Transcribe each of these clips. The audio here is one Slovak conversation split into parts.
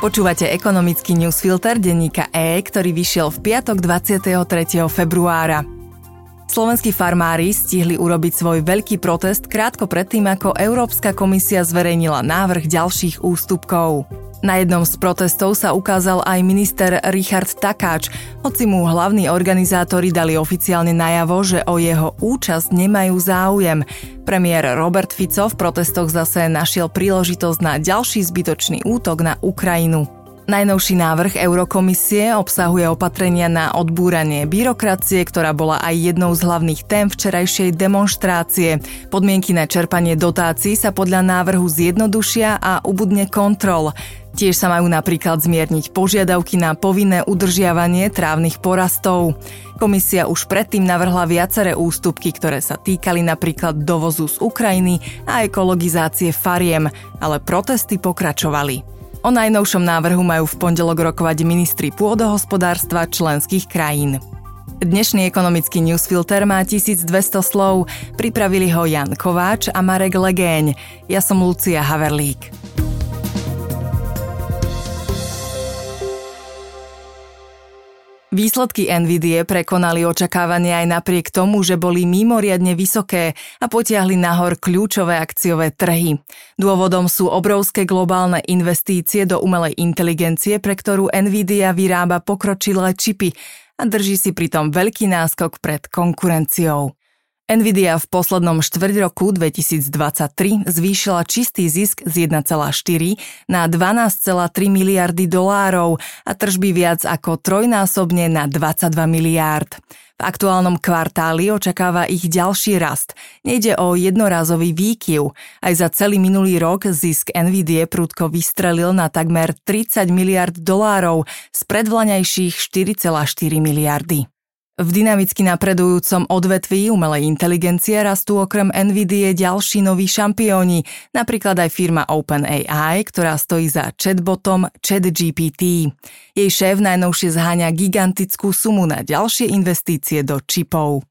Počúvate ekonomický newsfilter denníka E, ktorý vyšiel v piatok 23. februára. Slovenskí farmári stihli urobiť svoj veľký protest krátko predtým, ako Európska komisia zverejnila návrh ďalších ústupkov. Na jednom z protestov sa ukázal aj minister Richard Takáč, hoci mu hlavní organizátori dali oficiálne najavo, že o jeho účasť nemajú záujem. Premiér Robert Fico v protestoch zase našiel príležitosť na ďalší zbytočný útok na Ukrajinu. Najnovší návrh Eurokomisie obsahuje opatrenia na odbúranie byrokracie, ktorá bola aj jednou z hlavných tém včerajšej demonstrácie. Podmienky na čerpanie dotácií sa podľa návrhu zjednodušia a ubudne kontrol. Tiež sa majú napríklad zmierniť požiadavky na povinné udržiavanie trávnych porastov. Komisia už predtým navrhla viaceré ústupky, ktoré sa týkali napríklad dovozu z Ukrajiny a ekologizácie fariem, ale protesty pokračovali. O najnovšom návrhu majú v pondelok rokovať ministri pôdohospodárstva členských krajín. Dnešný ekonomický newsfilter má 1200 slov. Pripravili ho Jan Kováč a Marek Legéň. Ja som Lucia Haverlík. Výsledky NVIDIE prekonali očakávania aj napriek tomu, že boli mimoriadne vysoké a potiahli nahor kľúčové akciové trhy. Dôvodom sú obrovské globálne investície do umelej inteligencie, pre ktorú NVIDIA vyrába pokročilé čipy a drží si pritom veľký náskok pred konkurenciou. Nvidia v poslednom štvrť roku 2023 zvýšila čistý zisk z 1,4 na 12,3 miliardy dolárov a tržby viac ako trojnásobne na 22 miliárd. V aktuálnom kvartáli očakáva ich ďalší rast. Nejde o jednorázový výkyv. Aj za celý minulý rok zisk Nvidie prudko vystrelil na takmer 30 miliard dolárov z predvlaňajších 4,4 miliardy. V dynamicky napredujúcom odvetví umelej inteligencie rastú okrem NVIDIA ďalší noví šampióni, napríklad aj firma OpenAI, ktorá stojí za chatbotom ChatGPT. Jej šéf najnovšie zháňa gigantickú sumu na ďalšie investície do čipov.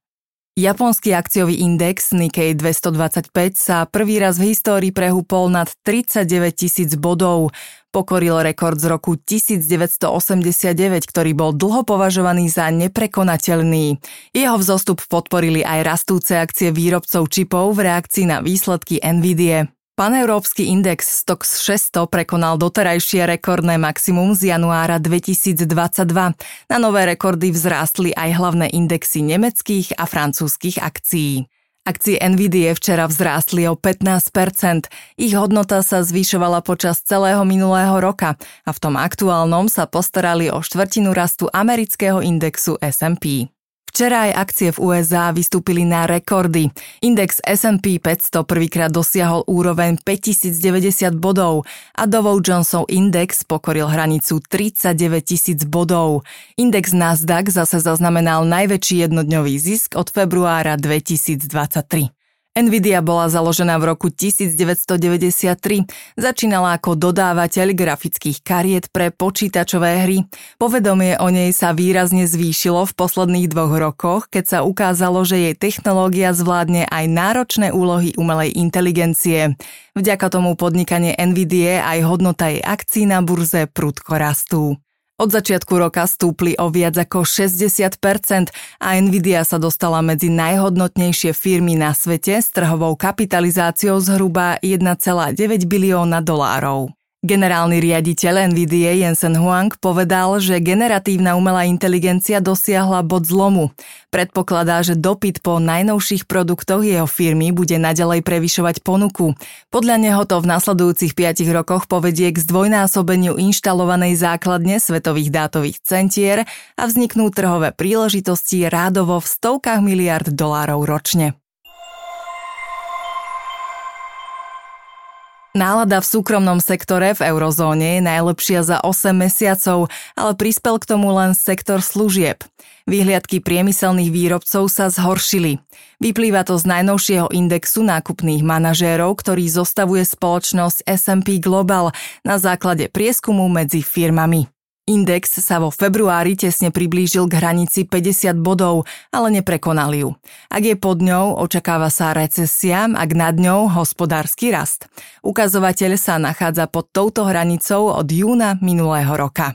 Japonský akciový index Nikkei 225 sa prvý raz v histórii prehúpol nad 39 tisíc bodov. Pokoril rekord z roku 1989, ktorý bol dlho považovaný za neprekonateľný. Jeho vzostup podporili aj rastúce akcie výrobcov čipov v reakcii na výsledky NVIDIE. Paneurópsky index Stox 600 prekonal doterajšie rekordné maximum z januára 2022. Na nové rekordy vzrástli aj hlavné indexy nemeckých a francúzskych akcií. Akcie Nvidia včera vzrástli o 15%. Ich hodnota sa zvyšovala počas celého minulého roka a v tom aktuálnom sa postarali o štvrtinu rastu amerického indexu S&P. Včera aj akcie v USA vystúpili na rekordy. Index S&P 500 prvýkrát dosiahol úroveň 5090 bodov a Dow Jonesov Index pokoril hranicu 39 tisíc bodov. Index Nasdaq zase zaznamenal najväčší jednodňový zisk od februára 2023. Nvidia bola založená v roku 1993. Začínala ako dodávateľ grafických kariet pre počítačové hry. Povedomie o nej sa výrazne zvýšilo v posledných dvoch rokoch, keď sa ukázalo, že jej technológia zvládne aj náročné úlohy umelej inteligencie. Vďaka tomu podnikanie Nvidie aj hodnota jej akcií na burze prudko rastú. Od začiatku roka stúpli o viac ako 60% a Nvidia sa dostala medzi najhodnotnejšie firmy na svete s trhovou kapitalizáciou zhruba 1,9 bilióna dolárov. Generálny riaditeľ NVIDIA Jensen Huang povedal, že generatívna umelá inteligencia dosiahla bod zlomu. Predpokladá, že dopyt po najnovších produktoch jeho firmy bude naďalej prevyšovať ponuku. Podľa neho to v nasledujúcich 5 rokoch povedie k zdvojnásobeniu inštalovanej základne svetových dátových centier a vzniknú trhové príležitosti rádovo v stovkách miliard dolárov ročne. Nálada v súkromnom sektore v eurozóne je najlepšia za 8 mesiacov, ale prispel k tomu len sektor služieb. Výhliadky priemyselných výrobcov sa zhoršili. Vyplýva to z najnovšieho indexu nákupných manažérov, ktorý zostavuje spoločnosť S&P Global na základe prieskumu medzi firmami. Index sa vo februári tesne priblížil k hranici 50 bodov, ale neprekonal ju. Ak je pod ňou, očakáva sa recesia, ak nad ňou hospodársky rast. Ukazovateľ sa nachádza pod touto hranicou od júna minulého roka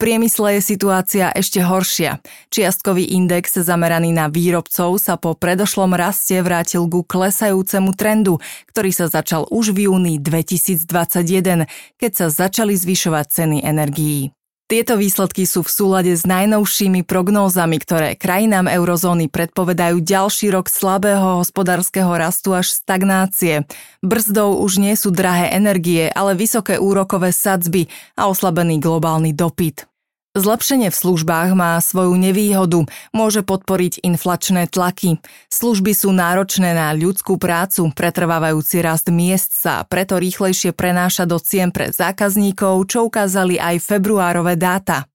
priemysle je situácia ešte horšia. Čiastkový index zameraný na výrobcov sa po predošlom raste vrátil ku klesajúcemu trendu, ktorý sa začal už v júni 2021, keď sa začali zvyšovať ceny energií. Tieto výsledky sú v súlade s najnovšími prognózami, ktoré krajinám eurozóny predpovedajú ďalší rok slabého hospodárskeho rastu až stagnácie. Brzdou už nie sú drahé energie, ale vysoké úrokové sadzby a oslabený globálny dopyt. Zlepšenie v službách má svoju nevýhodu, môže podporiť inflačné tlaky. Služby sú náročné na ľudskú prácu, pretrvávajúci rast miest sa preto rýchlejšie prenáša do cien pre zákazníkov, čo ukázali aj februárové dáta.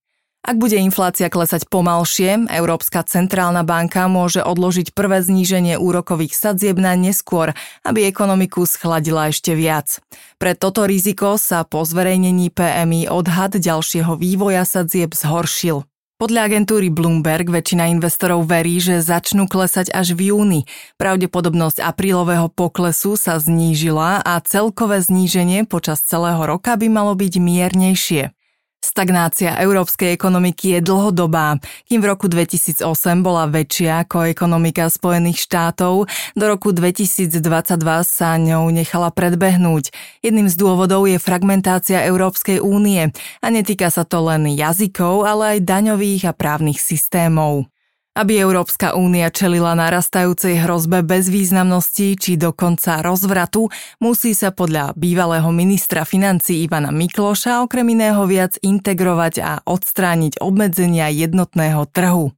Ak bude inflácia klesať pomalšie, Európska centrálna banka môže odložiť prvé zníženie úrokových sadzieb na neskôr, aby ekonomiku schladila ešte viac. Pre toto riziko sa po zverejnení PMI odhad ďalšieho vývoja sadzieb zhoršil. Podľa agentúry Bloomberg väčšina investorov verí, že začnú klesať až v júni. Pravdepodobnosť aprílového poklesu sa znížila a celkové zníženie počas celého roka by malo byť miernejšie. Stagnácia európskej ekonomiky je dlhodobá. Kým v roku 2008 bola väčšia ako ekonomika Spojených štátov, do roku 2022 sa ňou nechala predbehnúť. Jedným z dôvodov je fragmentácia Európskej únie a netýka sa to len jazykov, ale aj daňových a právnych systémov. Aby Európska únia čelila narastajúcej hrozbe bezvýznamnosti či dokonca rozvratu, musí sa podľa bývalého ministra financí Ivana Mikloša okrem iného viac integrovať a odstrániť obmedzenia jednotného trhu.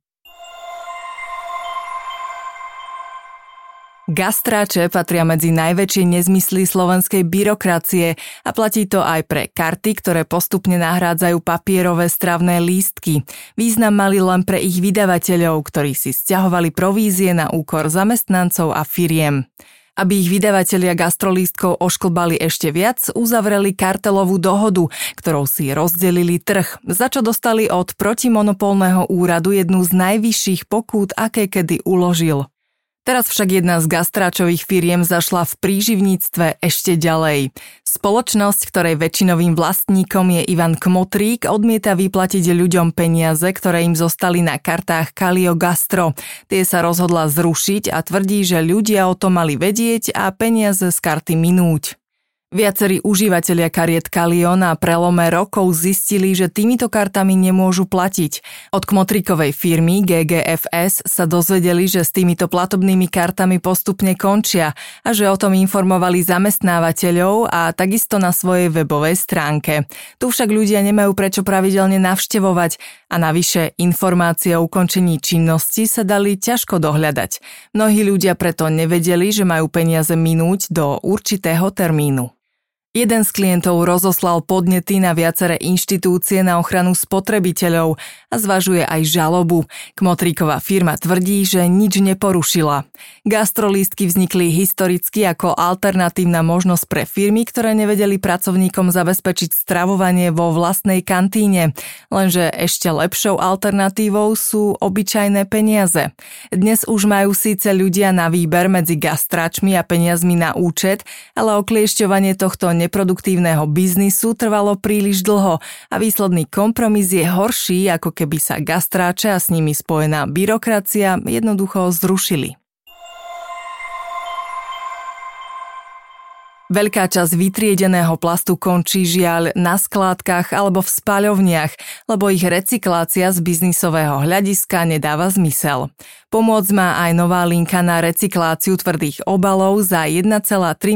Gastráče patria medzi najväčšie nezmysly slovenskej byrokracie a platí to aj pre karty, ktoré postupne nahrádzajú papierové stravné lístky. Význam mali len pre ich vydavateľov, ktorí si stiahovali provízie na úkor zamestnancov a firiem. Aby ich vydavatelia gastrolístkov ošklbali ešte viac, uzavreli kartelovú dohodu, ktorou si rozdelili trh, za čo dostali od protimonopolného úradu jednu z najvyšších pokút, aké kedy uložil. Teraz však jedna z gastráčových firiem zašla v príživníctve ešte ďalej. Spoločnosť, ktorej väčšinovým vlastníkom je Ivan Kmotrík, odmieta vyplatiť ľuďom peniaze, ktoré im zostali na kartách Kalio Gastro. Tie sa rozhodla zrušiť a tvrdí, že ľudia o tom mali vedieť a peniaze z karty minúť. Viacerí užívateľia kariet Kalion na prelome rokov zistili, že týmito kartami nemôžu platiť. Od kmotrikovej firmy GGFS sa dozvedeli, že s týmito platobnými kartami postupne končia a že o tom informovali zamestnávateľov a takisto na svojej webovej stránke. Tu však ľudia nemajú prečo pravidelne navštevovať a navyše informácie o ukončení činnosti sa dali ťažko dohľadať. Mnohí ľudia preto nevedeli, že majú peniaze minúť do určitého termínu. Jeden z klientov rozoslal podnety na viaceré inštitúcie na ochranu spotrebiteľov a zvažuje aj žalobu. Kmotríková firma tvrdí, že nič neporušila. Gastrolístky vznikli historicky ako alternatívna možnosť pre firmy, ktoré nevedeli pracovníkom zabezpečiť stravovanie vo vlastnej kantíne. Lenže ešte lepšou alternatívou sú obyčajné peniaze. Dnes už majú síce ľudia na výber medzi gastráčmi a peniazmi na účet, ale okliešťovanie tohto neproduktívneho biznisu trvalo príliš dlho a výsledný kompromis je horší, ako keby sa gastráče a s nimi spojená byrokracia jednoducho zrušili. Veľká časť vytriedeného plastu končí žiaľ na skládkach alebo v spaľovniach, lebo ich recyklácia z biznisového hľadiska nedáva zmysel. Pomôcť má aj nová linka na recykláciu tvrdých obalov za 1,3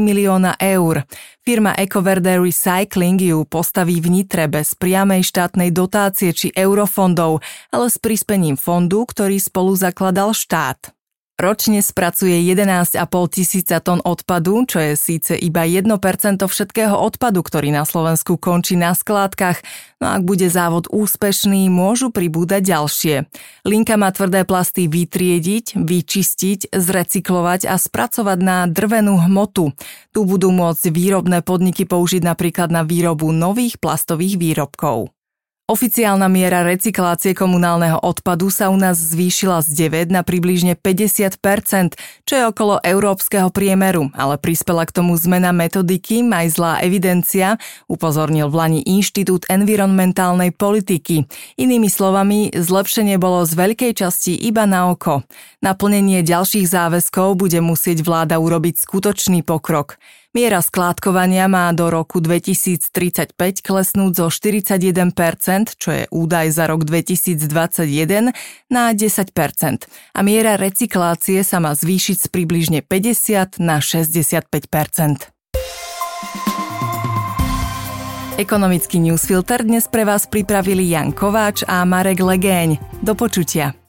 milióna eur. Firma Ecoverde Recycling ju postaví v Nitre bez priamej štátnej dotácie či eurofondov, ale s prispením fondu, ktorý spolu zakladal štát. Ročne spracuje 11,5 tisíca tón odpadu, čo je síce iba 1% všetkého odpadu, ktorý na Slovensku končí na skládkach, no ak bude závod úspešný, môžu pribúdať ďalšie. Linka má tvrdé plasty vytriediť, vyčistiť, zrecyklovať a spracovať na drvenú hmotu. Tu budú môcť výrobné podniky použiť napríklad na výrobu nových plastových výrobkov. Oficiálna miera recyklácie komunálneho odpadu sa u nás zvýšila z 9 na približne 50% čo je okolo európskeho priemeru, ale prispela k tomu zmena metodiky, aj zlá evidencia, upozornil v Lani Inštitút environmentálnej politiky. Inými slovami, zlepšenie bolo z veľkej časti iba na oko. Naplnenie ďalších záväzkov bude musieť vláda urobiť skutočný pokrok. Miera skládkovania má do roku 2035 klesnúť zo 41%, čo je údaj za rok 2021, na 10%. A miera recyklácie sa má zvýšiť z približne 50 na 65%. Ekonomický newsfilter dnes pre vás pripravili Jan Kováč a Marek Legéň. Do počutia.